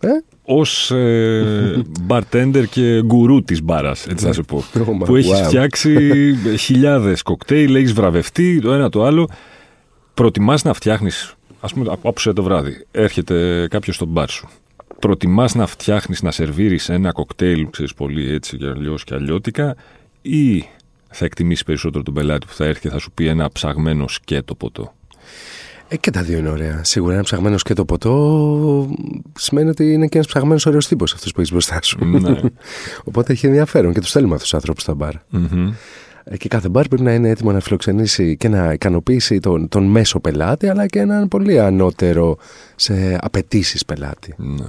Ε, Ω ε, [laughs] bartender και γκουρού της μπάρας, έτσι να σου πω. [laughs] Oh my που έχεις wow. φτιάξει [laughs] χιλιάδες κοκτέιλ, έχεις βραβευτεί το ένα το άλλο. Προτιμάς να φτιάχνεις, ας πούμε, άποψε το βράδυ, έρχεται κάποιος στο μπαρ σου. Προτιμάς να φτιάχνεις, να σερβίρεις ένα κοκτέιλ, ξέρεις πολύ έτσι και αλλιώς και αλλιώτικα, ή θα εκτιμήσεις περισσότερο τον πελάτη που θα έρθει και θα σου πει ένα ψαγμένο σκέτο ποτό; Ε, και τα δύο είναι ωραία. Σίγουρα ένα ψαγμένο και το ποτό σημαίνει ότι είναι και ένας ψαγμένος ωραίος τύπος αυτός που έχεις μπροστά σου. Ναι. [laughs] Οπότε έχει ενδιαφέρον και τους θέλουμε αυτούς τους ανθρώπους στα μπαρ. Μμμ. Ε, Και κάθε μπαρ πρέπει να είναι έτοιμο να φιλοξενήσει και να ικανοποιήσει τον, τον μέσο πελάτη, αλλά και έναν πολύ ανώτερο σε απαιτήσεις πελάτη. Ναι.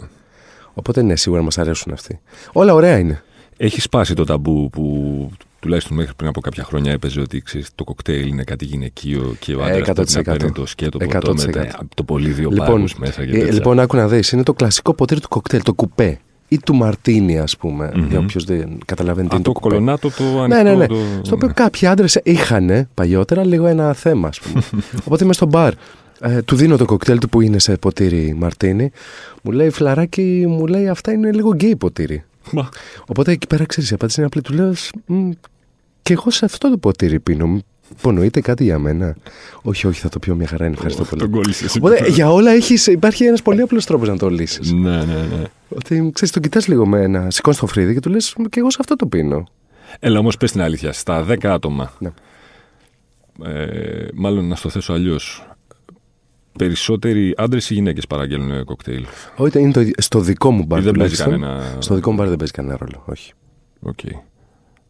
Οπότε ναι, σίγουρα μας αρέσουν αυτοί. Όλα ωραία είναι. Έχει σπάσει το ταμπού που τουλάχιστον μέχρι πριν από κάποια χρόνια έπαιζε ότι ξέρεις, το κοκτέιλ είναι κάτι γυναικείο και ο Ε, άντρας πρέπει να 100%. παίρνει το σκέτο ποτό με 100%. τα- το πολύ δύο Λοιπόν, πάγους μέσα και Ε, τέτοια. λοιπόν, άκου να δεις. Είναι το κλασικό ποτήρι του κοκτέιλ, το κουπέ. Ή του μαρτίνι, ας πούμε. Μμμ. Για όποιος δεν καταλαβαίνει τι Α, είναι το το κουπέ. κολονάτο το ανοιχτό. Ναι, ναι, ναι. Το... Στο οποίο κάποιοι άντρες είχαν παλιότερα λίγο ένα θέμα, ας πούμε. [laughs] Οπότε είμαι στο μπαρ. Ε, του δίνω το κοκτέιλ του που είναι σε ποτήρι μαρτίνι. Μου λέει φλαράκι, μου λέει αυτά είναι λίγο γκέι ποτήρι. Μα, Οπότε εκεί πέρα ξέρεις, η απάντηση είναι απλή. Του λέω «Μ, και εγώ σε αυτό το ποτήρι πίνω. Μ, Υπονοείται κάτι για μένα. όχι, όχι, θα το πιω μια χαρά, είναι ευχαριστώ πολύ. Τον κόλλησες. Οπότε για όλα έχεις, υπάρχει ένας πολύ απλός τρόπος να το λύσεις. Ναι, ναι, ναι. Ότι ξέρεις, τον κοιτάς λίγο με ένα, σηκώνεις το φρύδι και του λες: Και εγώ σε αυτό το πίνω. Έλα όμως πες την αλήθεια. Στα 10 άτομα. Ναι. Ε, μάλλον να στο θέσω αλλιώς. Περισσότεροι άντρες ή γυναίκες παραγγέλνουν κοκτέιλ; Όχι, είναι το, στο δικό μου μπαρ. Ή δεν παίζει τουλάχιστον. κανένα. Στο δικό μου μπαρ δεν παίζει κανένα ρόλο. Όχι. ΟΚ.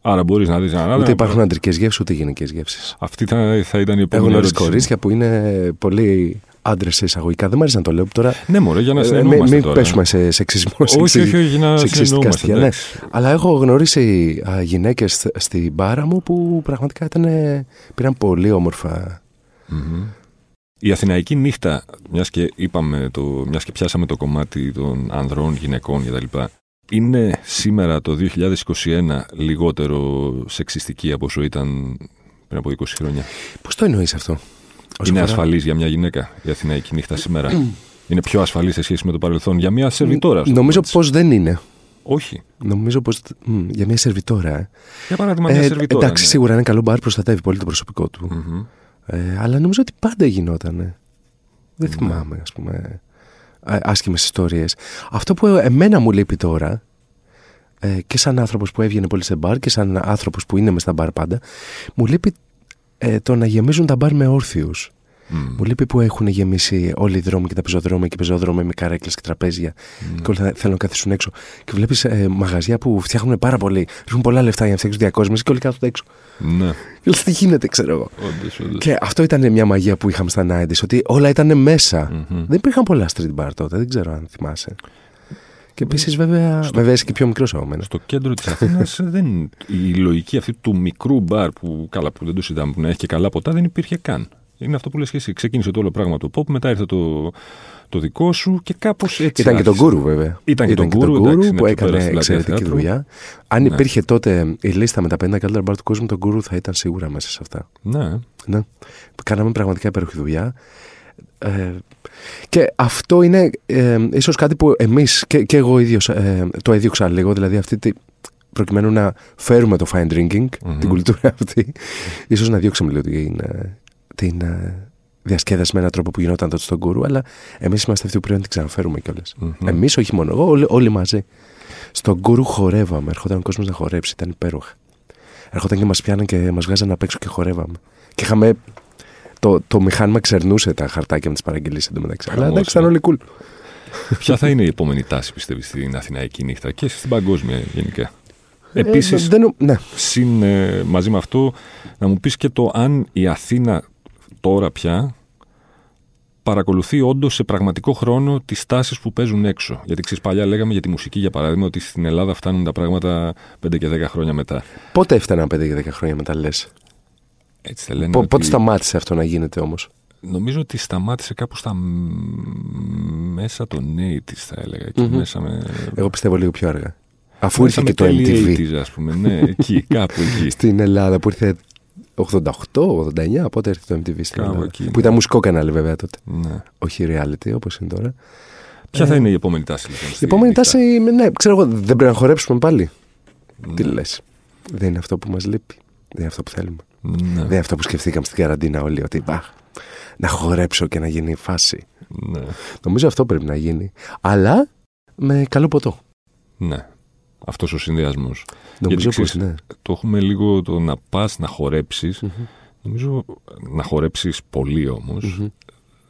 Άρα μπορείς να δεις έναν άντρα. Ούτε υπάρχουν αντρικές γεύσεις, ούτε γυναικείες γεύσεις. Αυτή θα, θα ήταν η Έχω επόμενη γνωρίσει ερώτηση. κορίτσια που είναι πολύ άντρες σε εισαγωγικά. Δεν μου αρέσει να το λέω τώρα. Ναι, μωρέ, για να ε, συνεννοούμαστε μην τώρα. πέσουμε σε σεξισμό. Όχι, όχι, όχι, για να σεξιστικά συνεννοούμαστε. στοιχεία. Ναι. εντάξει. Αλλά έχω γνωρίσει γυναίκες στην μπάρα μου που πραγματικά ήταν, πήραν πολύ όμορφα. Μμμ. Η Αθηναϊκή νύχτα, μιας και, είπαμε το, μιας και πιάσαμε το κομμάτι των ανδρών, γυναικών κτλ. Είναι σήμερα το 2021 λιγότερο σεξιστική από όσο ήταν πριν από 20 χρόνια. Πώς το εννοείς αυτό, Όσο είναι αφορά- ασφαλής για μια γυναίκα η Αθηναϊκή νύχτα σήμερα; [clears throat] είναι πιο ασφαλής σε σχέση με το παρελθόν; Για μια σερβιτόρα. ας το Νομίζω πούμε έτσι. πως δεν είναι. Όχι. Νομίζω πω. Για μια σερβιτόρα. Ε. Για παράδειγμα, μια Ε, σερβιτόρα. εντάξει, ναι. σίγουρα ένα καλό μπαρ προστατεύει πολύ το προσωπικό του. Μμμ. Ε, αλλά νομίζω ότι πάντα γινόταν. Δεν Ναι. θυμάμαι, ας πούμε, α- άσχημες ιστορίες. Αυτό που εμένα μου λείπει τώρα, ε, και σαν άνθρωπος που έβγαινε πολύ σε μπαρ και σαν άνθρωπος που είναι μες στα μπαρ πάντα, μου λείπει ε, το να γεμίζουν τα μπαρ με όρθιους. Μου λείπει που έχουν γεμίσει όλοι οι δρόμοι και τα πεζοδρόμια και πεζοδρόμια με καρέκλες και τραπέζια. Και όλοι θα θέλουν να καθίσουν έξω. Και βλέπεις ε, μαγαζιά που φτιάχνουν πάρα πολύ. Ρίχνουν πολλά λεφτά για να φτιάξουν διακόσμηση και όλοι κάθονται έξω. Ναι. Και λες, τι γίνεται, ξέρω εγώ. Όντως, όντως. Και αυτό ήταν μια μαγεία που είχαμε στα 90's, ότι όλα ήταν μέσα. Μμμ. Δεν υπήρχαν πολλά street bar τότε, δεν ξέρω αν θυμάσαι. Και επίσης, βέβαια, βέβαια είσαι και πιο μικρός από μένα. Στο κέντρο της Αθήνας [laughs] δεν. Η λογική αυτή του μικρού μπαρ που καλά που δεν το συζητάμε που να έχει και καλά ποτά δεν υπήρχε καν. Είναι αυτό που λες και εσύ. Ξεκίνησε το όλο πράγμα του pop, μετά ήρθε το, το δικό σου και κάπως έτσι. Ήταν και τον άρχισε. Γκούρου, βέβαια. Ήταν και τον τον Γκούρου, Γκούρου εντάξει, που είναι πιο έκανε πέρα στην πλατεία εξαιρετική θεάτρου. δουλειά. Αν Ναι. υπήρχε τότε η λίστα με τα 50 καλύτερα μπαρ του κόσμου, τον Γκούρου θα ήταν σίγουρα μέσα σε αυτά. Ναι. Ναι. Κάναμε πραγματικά υπέροχη δουλειά. Ε, και αυτό είναι ε, ίσως κάτι που εμείς και, και εγώ ίδιος ε, το έδιωξα λίγο, δηλαδή αυτή τη, προκειμένου να φέρουμε το fine drinking, Μμμ. την κουλτούρα αυτή, ίσως να διώξουμε λίγο την, ε, την ε, διασκέδαση με έναν τρόπο που γινόταν τότε στον Γκουρού, αλλά εμείς είμαστε αυτοί που πρέπει να την ξαναφέρουμε κιόλας. Μμμ. Εμείς όχι μόνο εγώ, όλοι, όλοι μαζί. Στον Γκουρού χορεύαμε, ερχόταν ο κόσμος να χορέψει, ήταν υπέροχα. Έρχονταν και μας πιάναν και μας βγάζαν απ' έξω και χορεύαμε. Και είχαμε το, το μηχάνημα ξερνούσε τα χαρτάκια με τις παραγγελίες εντωμεταξύ. Αλλά Χαμός, εντάξει, ήταν ε. όλοι cool. Ποια θα είναι η επόμενη τάση, πιστεύεις, στην Αθηναϊκή νύχτα και στην παγκόσμια γενικά; Ε, Επίσης, δεν νο- ναι, συν ε, μαζί με αυτό, να μου πεις και το αν η Αθήνα τώρα πια παρακολουθεί όντως σε πραγματικό χρόνο τις τάσεις που παίζουν έξω. Γιατί ξέρεις, παλιά λέγαμε για τη μουσική, για παράδειγμα, ότι στην Ελλάδα φτάνουν τα πράγματα 5 και 10 χρόνια μετά. πότε έφταναν 5 και 10 χρόνια μετά, λες; Έτσι θα λένε. Πότε ότι- σταμάτησε αυτό να γίνεται όμως; Νομίζω ότι σταμάτησε κάπου στα μ- μέσα των 80's, θα έλεγα. Εκεί Μμμ. μέσα με. Εγώ πιστεύω λίγο πιο αργά. Αφού μέσα ήρθε και με το τέλη MTV 80's, ας πούμε. Ναι, εκεί, κάπου εκεί. [laughs] στην Ελλάδα που ήρθε 88-89, πότε ήρθε το MTV στην Κάπου Ελλάδα. εκεί, Που ναι. ήταν μουσικό κανάλι βέβαια τότε. ναι. Όχι reality όπως είναι τώρα. Ποια θα Ε, είναι η επόμενη τάση, λοιπόν. Η στη επόμενη νύχτα; τάση, ναι, ξέρω εγώ, δεν πρέπει να χορέψουμε πάλι. Ναι. Τι λες. Δεν είναι αυτό που μας λείπει. Δεν είναι αυτό που θέλουμε. Ναι. Δεν είναι αυτό που σκεφτήκαμε στην καραντίνα όλοι. Ότι αχ, να χορέψω και να γίνει η φάση. Ναι. Νομίζω αυτό πρέπει να γίνει. Αλλά με καλό ποτό. ναι. Αυτός ο συνδυασμός. Νομίζω Γιατί πως ξέρεις, ναι. Το έχουμε λίγο το να πας να χορέψεις. Μμμ. Νομίζω να χορέψεις πολύ όμως. Μμμ.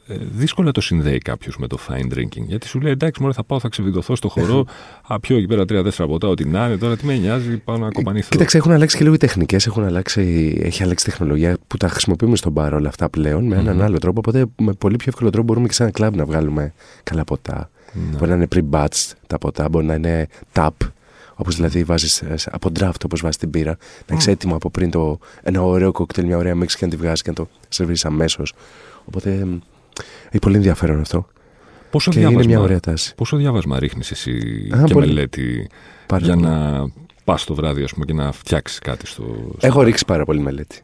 Ε, δύσκολα το συνδέει κάποιος με το fine drinking. Γιατί σου λέει εντάξει, μωρέ, θα πάω, θα ξεβιδωθώ στο χορό. Α, πιω εκεί πέρα τρία-τέσσερα ποτά, ό,τι να είναι. Τώρα τι με νοιάζει, πάω να κοπανηθώ. Κοίταξε, έχουν αλλάξει και λίγο οι τεχνικές. Έχουν αλλάξει, έχει αλλάξει η τεχνολογία που τα χρησιμοποιούμε στον μπαρ όλα αυτά πλέον με έναν Μμμ. άλλο τρόπο. Οπότε με πολύ πιο εύκολο τρόπο μπορούμε και σε ένα κλαμπ να βγάλουμε καλά ποτά. Ναι. Μπορεί να είναι pre-batched τα ποτά, μπορεί να είναι tap. Όπως δηλαδή βάζεις από draft, όπως βάζεις την πύρα. Να έχεις έτοιμο από πριν το, ένα ωραίο κοκτέιλ, μια ωραία μίξη και να τη βγάζεις και να το σερβίρει αμέσως. Οπότε εμ, έχει πολύ ενδιαφέρον αυτό. Πόσο και είναι διάβασμα, μια ωραία τάση. πόσο διάβασμα ρίχνεις εσύ Α, και πολύ. μελέτη Πάρα για πολύ. να πας το βράδυ ας πούμε, και να φτιάξεις κάτι στο. στο Έχω ρίξει πάρα πολύ μελέτη.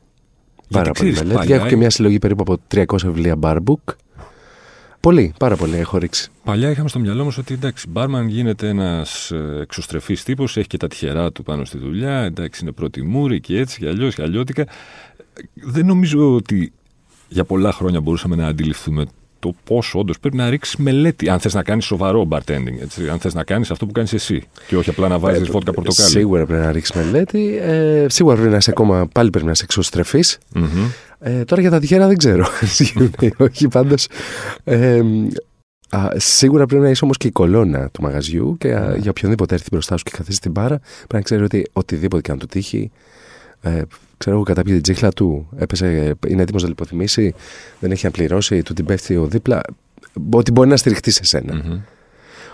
Πάρα πολύ ξέρεις, μελέτη. παλιά Έχω και μια συλλογή περίπου από 300 βιβλία barbook. Πολύ, πάρα πολύ έχω ρίξει. Παλιά είχαμε στο μυαλό μας ότι εντάξει, μπάρμαν γίνεται ένας εξωστρεφής τύπος, έχει και τα τυχερά του πάνω στη δουλειά, εντάξει, είναι πρώτη μούρη και έτσι και αλλιώς και αλλιώτικα. Δεν νομίζω ότι για πολλά χρόνια μπορούσαμε να αντιληφθούμε το πόσο όντως πρέπει να ρίξεις μελέτη. Αν θες να κάνεις σοβαρό bartending, έτσι, αν θες να κάνεις αυτό που κάνεις εσύ και όχι απλά να βάζεις Ε, βότκα πορτοκάλι. Σίγουρα πρέπει να ρίξεις μελέτη. Ε, σίγουρα πρέπει να είσαι ακόμα, πάλι πρέπει να είσαι εξωστρεφής. Μμμ. Ε, τώρα για τα τυχερά δεν ξέρω. [laughs] Ισχύουν ή όχι, πάντως. Ε, α, σίγουρα πρέπει να είσαι όμως και η κολόνα του μαγαζιού και α, Ναι. για οποιονδήποτε έρθει μπροστά σου και καθίσει στην μπάρα, πρέπει να ξέρει ότι οτιδήποτε και αν του τύχει. Ε, ξέρω εγώ, καταπιεί την τσίχλα του, έπεσε, είναι έτοιμος να λιποθυμήσει, δεν έχει να πληρώσει, του την πέφτει ο δίπλα. Ότι μπορεί να στηριχτεί σε σένα. Μμμ.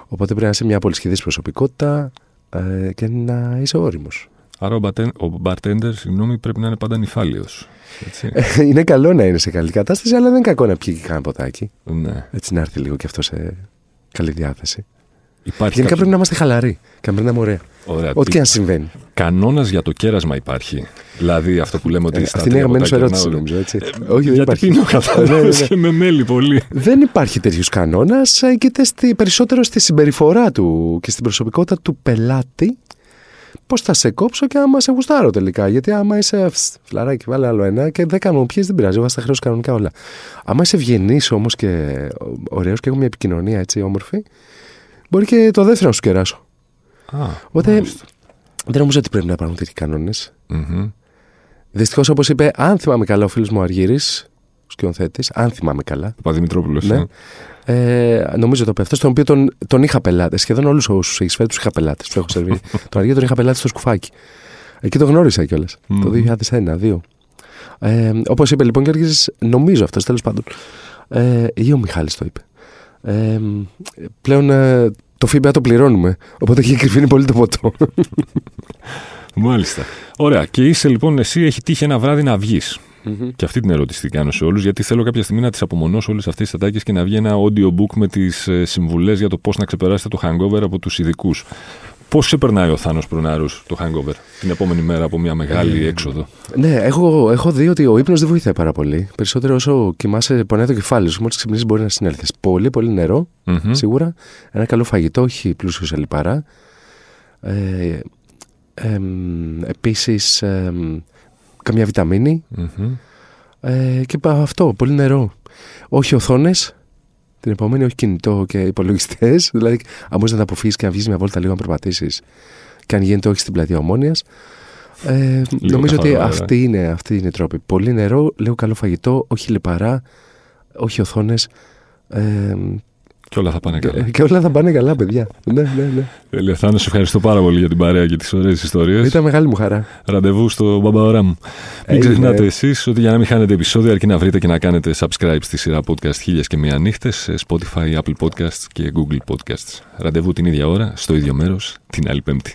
Οπότε πρέπει να είσαι μια πολυσχεδής προσωπικότητα ε, και να είσαι όριμος. Άρα ο, bartend- ο bartender, συγγνώμη, πρέπει να είναι πάντα νυφάλιο. Έτσι. Ε, είναι καλό να είναι σε καλή κατάσταση, αλλά δεν είναι κακό να πιει και κανένα ποτάκι. ναι. Έτσι να έρθει λίγο και αυτό σε καλή διάθεση. Υπάρχει Γενικά κάποιο... πρέπει να είμαστε χαλαροί και να περνάμε ωραία. Ωραία, Ό,τι τι- και αν συμβαίνει. Κανόνας για το κέρασμα υπάρχει. Δηλαδή αυτό που λέμε ότι. Ε, στα αυτή είναι η τρία αγαπημένη σου ποτά ερώτηση, κερνάω- νομίζω. Έτσι. Ε, Όχι, δεν γιατί υπάρχει. πίνω Ναι, ναι, καθόλου ναι. και με μέλι πολύ. Δεν υπάρχει τέτοιος κανόνας. Έγκυται στη, περισσότερο στη συμπεριφορά του και στην προσωπικότητα του πελάτη. Πώς θα σε κόψω και άμα σε γουστάρω τελικά. Γιατί άμα είσαι φς, φλαράκι, βάλε άλλο ένα και δεν κάνω πιέσει, δεν πειράζει. Εγώ θα τα χρέω κανονικά όλα. Άμα είσαι ευγενής όμως και ωραίος και έχουμε μια επικοινωνία έτσι όμορφη, μπορεί και το δεύτερο να σου κεράσω. Α, Οπότε μάλιστα. δεν νομίζω ότι πρέπει να υπάρχουν τέτοιοι κανόνες. Μμμ. Δυστυχώς, όπως είπε, αν θυμάμαι καλά, ο φίλος μου ο Αργύρης, σκηνοθέτης, αν θυμάμαι καλά. Παπαδημητρόπουλος. Ναι. Ε. Ε, νομίζω το αυτός, τον οποίο τον, τον είχα πελάτες. Σχεδόν όλους όσους έχει φέρει τους είχα πελάτες. Τους έχω [laughs] σερβίρει. τον Αργία τον είχα πελάτε στο σκουφάκι. Εκεί το γνώρισα κιόλας. Μμμ. Το 2001-2002. Ε, Όπως είπε λοιπόν Γιώργης, νομίζω αυτός τέλος πάντων. Ε, ή ο Μιχάλης το είπε. Ε, πλέον ε, το ΦΥΜΠΑ το πληρώνουμε. Οπότε έχει κρυφύνει πολύ το ποτό. Μάλιστα. Ωραία. Και είσαι λοιπόν εσύ, έχει τύχει ένα βράδυ να βγεις. Και αυτή την ερώτηση την κάνω σε όλους, γιατί θέλω κάποια στιγμή να τις απομονώσω όλες αυτές τις ατάκες και να βγει ένα audiobook με τις συμβουλές για το πώς να ξεπεράσετε το hangover από τους ειδικούς. Πώς ξεπερνάει ο Θάνος Προνάρους το hangover την επόμενη μέρα από μια μεγάλη έξοδο; ναι, έχω, έχω δει ότι ο ύπνος δεν βοηθάει πάρα πολύ. Περισσότερο όσο κοιμάσαι, πονάει το κεφάλι σου. Μόλις ξυπνήσεις, μπορεί να συνέλθεις. Πολύ, πολύ νερό, Μμμ. σίγουρα. Ένα καλό φαγητό, όχι πλούσιο σε λιπαρά. Ε, εμ, επίσης, εμ, καμιά βιταμίνη. Μμμ. Ε, και πα- αυτό, πολύ νερό. Όχι οθόνες. Την επόμενη, όχι κινητό και υπολογιστές. [laughs] Δηλαδή, αν μπορείς να τα αποφύγεις και να βγεις μια βόλτα λίγο να περπατήσεις. Και αν γίνεται, όχι στην πλατεία Ομόνοια. Ε, νομίζω ότι καθαρό αέρα. αυτή είναι, αυτή είναι η τρόπη. Πολύ νερό, λίγο καλό φαγητό, όχι λιπαρά, όχι οθόνες. Ε, Και όλα θα πάνε καλά. και, και όλα θα πάνε καλά, παιδιά. ναι, ναι, ναι. Τέλεια, Θάνο, σε ευχαριστώ πάρα πολύ για την παρέα και τις ωραίες ιστορίες. Ήταν μεγάλη μου χαρά. Ραντεβού στο μπαμπαωρά μου. Μην Έγινε. ξεχνάτε εσείς ότι για να μην χάνετε επεισόδια, αρκεί να βρείτε και να κάνετε subscribe στη σειρά podcast χίλιες και μία νύχτες σε Spotify, Apple Podcasts και Google Podcasts. Ραντεβού την ίδια ώρα, στο ίδιο μέρος, την άλλη Πέμπτη.